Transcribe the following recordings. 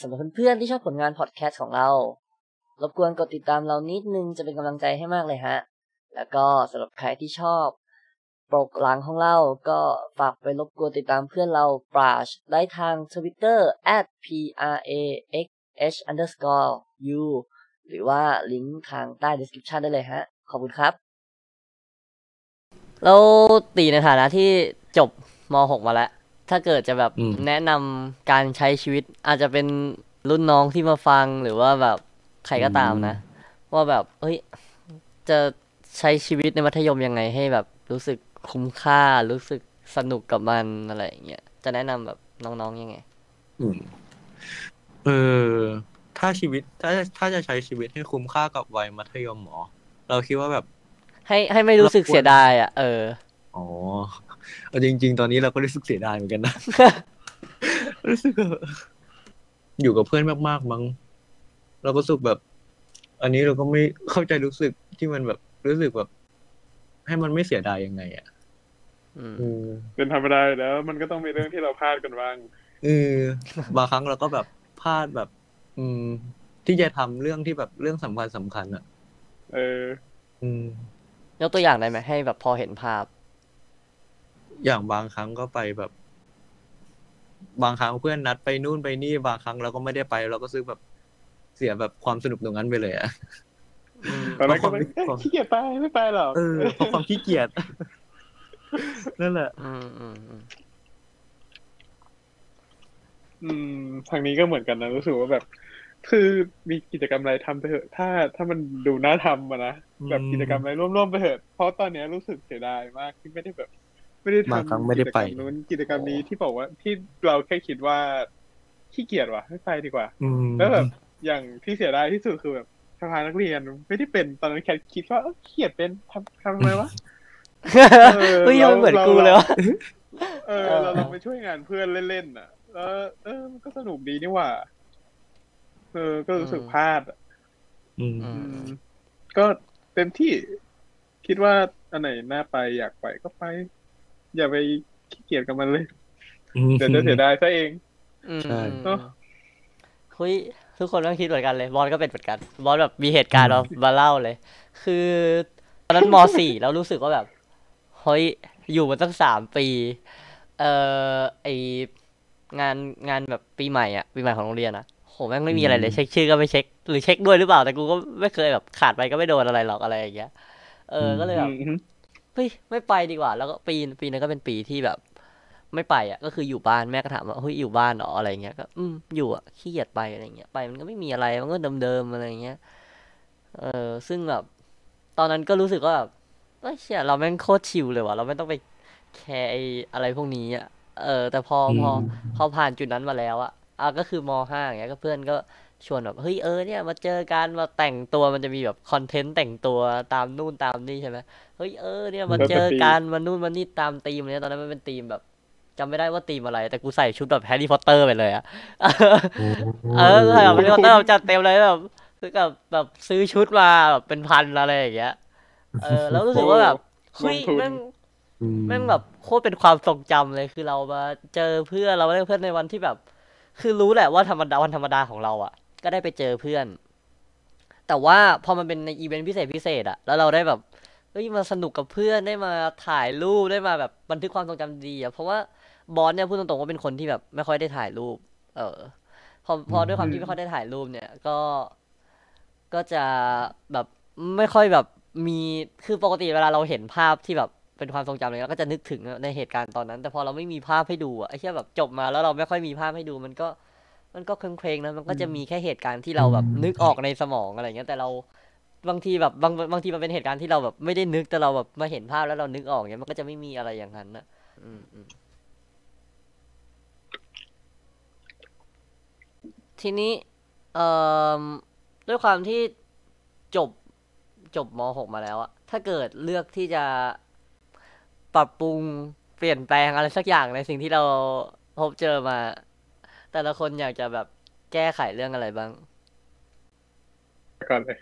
สำหรับเพื่อนๆที่ชอบผลงานพอดแคสต์ของเรา รบกวนกดติดตามเรานิดนึงจะเป็นกำลังใจให้มากเลยฮะ แล้วก็สำหรับใครที่ชอบปกหลังของเราก็ฝากไปรบกวนติดตามเพื่อนเราปราชได้ทาง Twitter at p r a x h underscore u หรือว่าลิงก์ทางใต้ description ได้เลยฮะ ขอบคุณครับแล้วตีในฐานะที่จบม .6 มาแล้ว ถ้าเกิดจะแบบอืมแนะนำการใช้ชีวิต อาจจะเป็นรุ่นน้องที่มาฟังหรือว่าแบบใครก็ตามนะ ว่าแบบเฮ้ยจะใช้ชีวิตในมัธยมยังไงให้แบบรู้สึกคุ้มค่ารู้สึกสนุกกับมันอะไรอย่างเงี้ยจะแนะนำแบบน้องๆยังไง อืมเออถ้าชีวิตถ้าถ้าจะใช้ชีวิตให้คุ้มค่ากับวัยมัธยมหมอเราคิดว่าแบบ ให้ให้ไม่รู้สึกเสียดายอะ เอออ๋อ เอาจริง ๆ ตอนนี้เราก็รู้สึกเสียดายเหมือนกันนะ รู้สึกว่าอยู่กับเพื่อนมากๆมั้งเราก็รู้สึกแบบ อันนี้เราก็ไม่เข้าใจรู้สึกที่มันแบบรู้สึกแบบ ให้มันไม่เสียดายยังไงอะอืมเออเป็นธรรมดาอยู่แล้ว มันก็ต้องมีเรื่องที่เราพลาดกันบ้างเออบางครั้งเราก็แบบพลาดแบบ อืม ที่จะทำเรื่องที่แบบเรื่องสำคัญสำคัญอะ เออ อืมยกตัวอย่างได้ไหมให้แบบพอเห็นภาพ อย่างบางครั้งก็ไปแบบ บางครั้งเพื่อนนัดไปนู่นไปนี่บางครั้งเราก็ไม่ได้ไป เราก็ซื้อแบบเสียแบบความสนุกตรงนั้นไปเลยอะอืมตอนนั้นก็ไม่เพราะความเอ้ยขี้เกียจไปไม่ไปหรอกเออเพราะความขี้เกียจนั่นแหละอืมอืมอืมอืมทางนี้ก็เหมือนกันนะรู้สึกว่าแบบ คือมีกิจกรรมอะไรทำไปเถอะถ้าถ้ามันดูน่าทำอะนะแบบอืมกิจกรรมอะไรร่วมๆไปเถอะเพราะตอนเนี้ยรู้สึกเสียดายมากที่ไม่ได้แบบ ไม่ได้บางครั้งทำไม่ได้กิจไปกรรมนู้นกิจกรรมนี้ที่บอกว่าที่เราแค่คิดว่าขี้เกียจว่ะไม่ไปดีกว่า อืมแล้วแบบอย่างที่เสียดายที่สุดคือแบบสภานักเรียนไม่ได้เป็นตอนนั้นแค่คิดว่าเอ้าเขียดเป็นทำทำไมวะ เออเฮ้ยเรามันเหมือนเรากูเลยวะเออเออเราลองไปช่วยงานเพื่อนเล่นๆน่ะแล้วเออมันก็สนุกดีนี่หว่า เออ ก็รู้สึกพลาดอะอืม อือืมมก็เต็มที่คิดว่าอันไหนน่าไปอยากไปก็ไป อย่าไปขี้เกียจกับมันเลย เดี๋ยวจะเสียดายซะเองอืมใช่อืมเฮ้ยทุกคนต้องคิดเหมือนกันเลยบอลก็เป็นเหมือนกันบอลแบบมีเหตุการณ์มามาเล่าเลย คือตอนนั้นมสี่แล้วรู้สึกว่าแบบเฮ้ยอยู่มาตั้งสามปี เอ่อไองานงานแบบปีใหม่อะปีใหม่ของโรงเรียนอะโหแม่งไม่มีอะไรเลยอืมเช็คชื่อก็ไม่เช็ค หรือเช็คด้วยหรือเปล่าแต่กูก็ไม่เคยแบบขาดไปก็ไม่โดนอะไรหรอกอะไรอย่างเงี้ยเออก็เลยแบบอืม เฮ้ยไม่ไปดีกว่า แล้วก็ปีปีนั้นก็เป็นปีที่แบบ ไม่ไปอะ ก็คืออยู่บ้านแม่ก็ถามว่าเฮ้ยอยู่บ้านเหรออะไรเงี้ยก็อืมอยู่อะขี้เกียจไปอะไรเงี้ยไปมันก็ไม่มีอะไรมันก็เดิมๆอะไรเงี้ยเออซึ่งแบบตอนนั้นก็รู้สึกว่าแบบเอ้ยเชี่ยเราแม่งโคตร chill เลยว่ะเราไม่ต้องไป care ไอ้อะไรพวกนี้อะเออ แต่พอพออืมพอผ่านจุดนั้นมาแล้วอะอะก็คือม.ห้าอย่างเงี้ยก็เพื่อนก็ ชวนแบบเฮ้ยเออเนี่ยมาเจอกันมาแต่งตัวมันจะมีแบบ content แต่งตัวตามนู่นตามนี่ใช่ไหมเฮ้ยเออเนี่ยมาเจอกันมานู่นมานี่ตามธีมเนี่ยตอนนั้นมันเป็นธีมแบบจำไม่ได้ว่าธีมอะไร แต่กูใส่ชุดแบบแฮร์รี่พอตเตอร์ไปเลยอะเออใส่แบบแฮร์รี่พอตเตอร์จัดเต็มเลยแบบคือกับแบบซื้อชุดมาแบบเป็นพันอะไรอย่างเงี้ย เออ แล้วรู้สึกว่าแบบเฮ้ยลงทุนแม่งอืมแม่งแบบโคตรเป็นความทรงจำเลยคือเรามาเจอเพื่อนเราได้เพื่อนในวันที่แบบ คือรู้แหละว่าธรรมดาวันธรรมดาของเราอะ ก็ได้ไปเจอเพื่อน แต่ว่าพอมันเป็นในอีเวนต์พิเศษพิเศษอะแล้วเราได้แบบเฮ้ยมาสนุกกับเพื่อนได้มาถ่ายรูปได้มาแบบบันทึกความทรงจำดีอะเพราะว่าบอสเนี่ยพูดตรงๆว่าเป็นคนที่แบบไม่ค่อยได้ถ่ายรูป เออพอพอด้วยความที่ไม่ค่อยได้ถ่ายรูปเนี่ย ก็ก็จะแบบไม่ค่อยแบบมีคือปกติเวลาเราเห็นภาพที่แบบเป็นความทรงจำเลยเราก็จะนึกถึงในเหตุการณ์ตอนนั้น แต่พอเราไม่มีภาพให้ดูอะไอ้เชี่ยแบบจบมาแล้วเราไม่ค่อยมีภาพให้ดูมันก็ มันก็เคว้งๆนะมันก็จะมีแค่เหตุการณ์ที่เราแบบนึกออกในสมองอะไรเงี้ยแต่เราบางทีแบบบางบางทีมันเป็นเหตุการณ์ที่เราแบบไม่ได้นึกแต่เราแบบมาเห็นภาพแล้วเรานึกออกเงี้ยมันก็จะไม่มีอะไรอย่างนั้นนะอืมอืมทีนี้เอ่อด้วยความที่จบจบม .6 มาแล้วอะถ้าเกิดเลือกที่จะปรับปรุงเปลี่ยนแปลงอะไรสักอย่างในสิ่งที่เราพบเจอมา แต่ละคนอยากจะแบบแก้ไขเรื่องอะไรบ้าง ก่อนเลย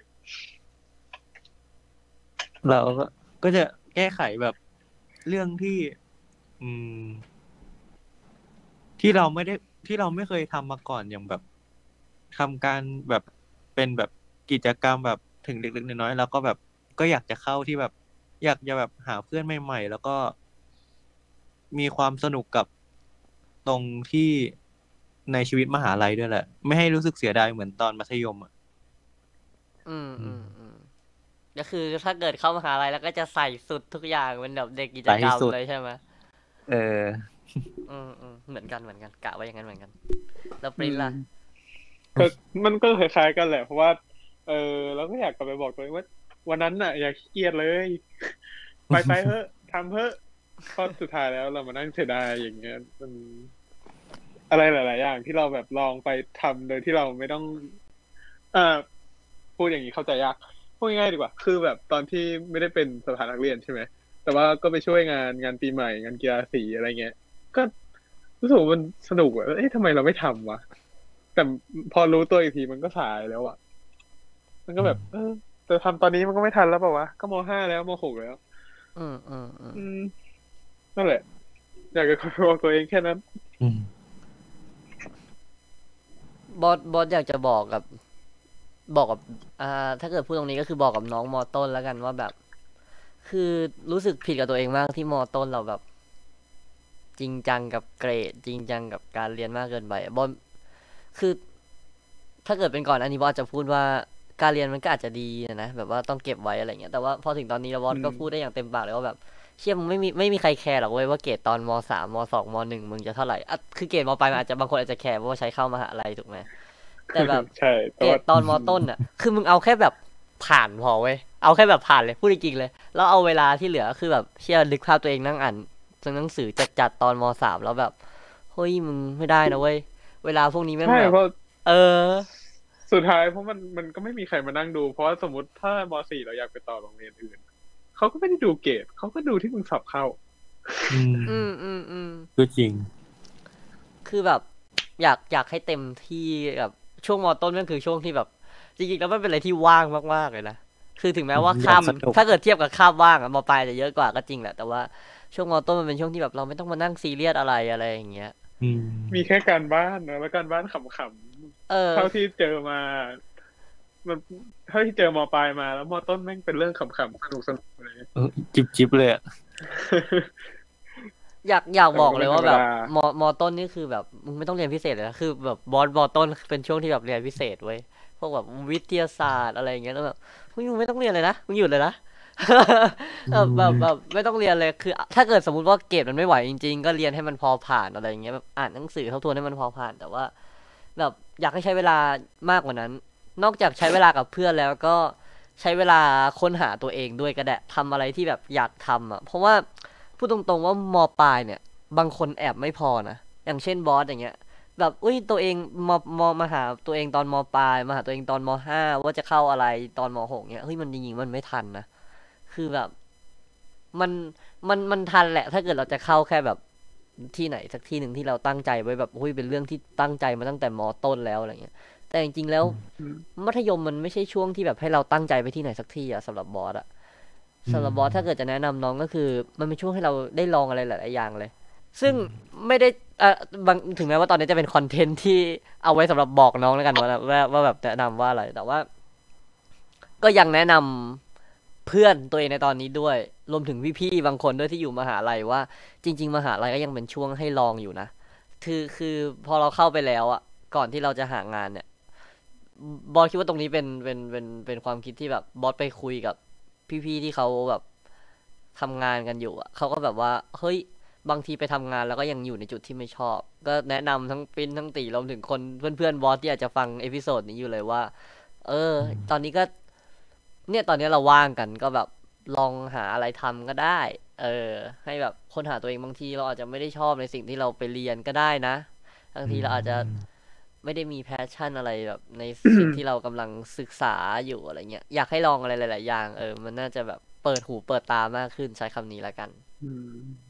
เราก็ก็จะแก้ไขแบบเรื่องที่ อืม ที่เราไม่ได้ที่เราไม่เคยทำมาก่อนอย่างแบบทำการแบบเป็นแบบกิจกรรมแบบถึงเล็กๆน้อยๆแล้วก็แบบก็อยากจะเข้าที่แบบ อยากจะแบบหาเพื่อนใหม่ ๆ แล้วก็มีความสนุกกับตรงที่ ในชีวิตมหาลัยด้วยแหละ ไม่ให้รู้สึกเสียดายเหมือนตอนมัธยมอะอืมอืมอืมก็คือถ้าเกิดเข้ามหาลัยแล้วก็จะใส่สุดทุกอย่างเป็นแบบเด็กกิจกรรมใส่ให้สุดเลยใช่ไหมเออ อืมอืมเหมือนกันเหมือนกันกะไว้อย่างนั้นเหมือนกัน แล้วปริ้นล่ะก็มันก็คล้ายๆกันแหละเพราะว่า เออเราก็อยากกลับไปบอกตัวเองว่า วันนั้นน่ะ อย่าขี้เกียจเลย ไปไปเถอะทำเถอะเพราะสุดท้ายแล้วเรามานั่งเสียดายอย่างเงี้ยมัน อะไรหลาย ๆ อย่างที่เราแบบลองไปทำโดยที่เราไม่ต้อง เอ่อพูดอย่างนี้เข้าใจยากพูดง่ายๆดีกว่า คือแบบตอนที่ไม่ได้เป็นสถานนักเรียนใช่ไหมแต่ว่าก็ไปช่วยงานงานปีใหม่งานกีฬาสีอะไรเงี้ย ก็รู้สึกว่ามันสนุกอะเอ๊ะทำไมเราไม่ทำวะแต่พอรู้ตัวอีกทีมันก็สายแล้วอะมันก็แบบ เออแต่ทำตอนนี้มันก็ไม่ทันแล้วเปล่าวะก็มห้าแล้วมหกแล้วอืมอืมอืมอืมนั่นแหละ อยากจะบอกตัวเองแค่นั้น อืม บอสบอสอยากจะบอกกับ บอกกับ อ่า ถ้าเกิดพูดตรงนี้ก็คือบอกกับน้องมอต้นแล้วกันว่าแบบ คือรู้สึกผิดกับตัวเองมากที่มอต้นเราแบบ จริงจังกับเกรด จริงจังกับการเรียนมากเกินไปบอสคือ ถ้าเกิดเป็นก่อนอันนี้บอสจะพูดว่าการเรียนมันก็อาจจะดีนะแบบว่าต้องเก็บไว้อะไรเงี้ยแต่ว่าพอถึงตอนนี้แล้วบอสก็พูดได้อย่างเต็มปากเลยว่าแบบ เชี่ยมึงไม่มีไม่มีใครแคร์หรอกเว้ยว่าเกรดตอนมสามมสองมหนึ่งมึงจะเท่าไหร่อะคือเกรดมปลายมันอาจจะบางคนอาจจะแคร์เพราะว่าใช้เข้ามหาลัยถูกไหมแต่แบบใช่แต่เกรว่าดตอนมต้นอะ คือมึงเอาแค่แบบผ่านพอเว้ยเอาแค่แบบผ่านเลยพูดจริงๆเลย แล้วเอาเวลาที่เหลือคือแบบเชื่อลึกภาพตัวเองนั่งอ่านหนังสือจัดๆตอนมสามแล้วแบบเฮ้ยมึงไม่ได้นะเว้ยเวลาพวกนี้แม่งใช่แบบเพราะเออ สุดท้ายเพราะมันมันก็ไม่มีใครมานั่งดู เพราะว่าสมมติถ้ามสี่เราอยากไปต่อโรงเรียนอื่น เขาก็ไม่ได้ดูเกรดเขาก็ดูที่มึงสอบเข้า อืมอืมอืมอืมก็จริง คือแบบ อยากอยากให้เต็มที่แบบช่วงมต้นมันคือช่วงที่แบบ จริงๆแล้วมันเป็นอะไรที่ว่างมากๆเลยนะคือถึงแม้ว่าอืมข้ามอยากสนุก ถ้าเกิดเทียบกับข้ามว่างอะมปลายจะเยอะกว่าก็จริงแหละแต่ว่าช่วงมต้นมันเป็นช่วงที่แบบเราไม่ต้องมานั่งซีเรียสอะไรอะไรอย่างเงี้ย อืมมีแค่การบ้านนะแล้วการบ้านขำเออ ๆเท่าที่เจอมา มันเท่าที่เจอมปลายมาแล้วมต้นแม่งเป็นเรื่องขำๆสนุกสนุกๆเลยเออจิบจิบเลยอะอยากอยากบอกเลยว่าแบบธรรมดามมต้นนี่คือแบบมึงไม่ต้องเรียนพิเศษเลยนะคือแบบบอสมต้นเป็นช่วงที่แบบเรียนพิเศษเว้ยพวกแบบวิทยาศาสตร์อะไรอย่างเงี้ยแล้วแบบเฮ้ยมึงไม่ต้องเรียนเลยนะมึงหยุดเลยนะแบบแบบแบบไม่ต้องเรียนเลยคือ ถ้าเกิดสมมติว่าเกรดมันไม่ไหวจริง ๆ ก็เรียนให้มันพอผ่านอะไรอย่างเงี้ยแบบอ่านหนังสือทบทวนให้มันพอผ่าน แต่ว่า แบบอยากให้ใช้เวลามากกว่านั้น นอกจากใช้เวลากับเพื่อนแล้วก็ใช้เวลาค้นหาตัวเองด้วยก็ได้ทำอะไรที่แบบอยากทำอะ เพราะว่าพูดตรงๆว่ามปลายเนี่ย บางคนแอบไม่พอนะ อย่างเช่นบอสอย่างเงี้ย แบบอุ้ยตัวเองมมมาหาตัวเองตอนมปลายมาหาตัวเองตอนมห้าว่าจะเข้าอะไรตอนมหกเนี้ยเฮ้ยมันจริงๆมันไม่ทันนะคือแบบ มันมันมันทันแหละ ถ้าเกิดเราจะเข้าแค่แบบที่ไหนสักที่หนึ่งที่เราตั้งใจไว้แบบอุ้ยเป็นเรื่องที่ตั้งใจมาตั้งแต่มต้นแล้วอะไรเงี้ย แต่จริงๆแล้วอืมมัธยมมันไม่ใช่ช่วงที่แบบให้เราตั้งใจไปที่ไหนสักที่อะสำหรับบอสอะสำหรับบอสถ้าเกิดจะแนะนำน้องก็คือ มันเป็นช่วงให้เราได้ลองอะไรหลายๆอย่างเลย ซึ่งไม่ได้เอ่อบางถึงแม้ว่าตอนนี้จะเป็นคอนเทนต์ที่เอาไว้สำหรับบอกน้องแล้วกันว่าว่าว่าแบบแนะนำว่าอะไรแต่ว่า ก็ยังแนะนำเพื่อนตัวเองในตอนนี้ด้วย รวมถึงพี่ๆบางคนด้วยที่อยู่มหาลัยว่า จริง ๆ มหาลัยก็ยังเป็นช่วงให้ลองอยู่นะคือคือพอเราเข้าไปแล้วอะก่อนที่เราจะหางานเนี่ย บอสคิดว่าตรงนี้เป็นเป็นเป็นเป็นความคิดที่แบบบอสไปคุยกับพี่ๆที่เขาแบบทำงานกันอยู่อะเขาก็แบบว่าเฮ้ยบางทีไปทำงานแล้วก็ยังอยู่ในจุดที่ไม่ชอบ ก็แนะนำทั้งปินทั้งตีรวมถึงคนเพื่อนๆบอสที่อาจจะฟัง episode นี้อยู่เลยว่า เออ ตอนนี้ก็ เนี่ยตอนนี้เราว่างกันก็แบบลองหาอะไรทำก็ได้ เออ ให้แบบค้นหาตัวเองบางทีเราอาจจะไม่ได้ชอบในสิ่งที่เราไปเรียนก็ได้นะ บางทีเราอาจจะ ไม่ได้มีแพชชั่นอะไรแบบในสิ่งที่เรากำลังศึกษาอยู่อะไรเงี้ยอยากให้ลองอะไรหลาย ๆ อย่างเออมันน่าจะแบบเปิดหูเปิดตามากขึ้นใช้คำนี้ละกัน อืม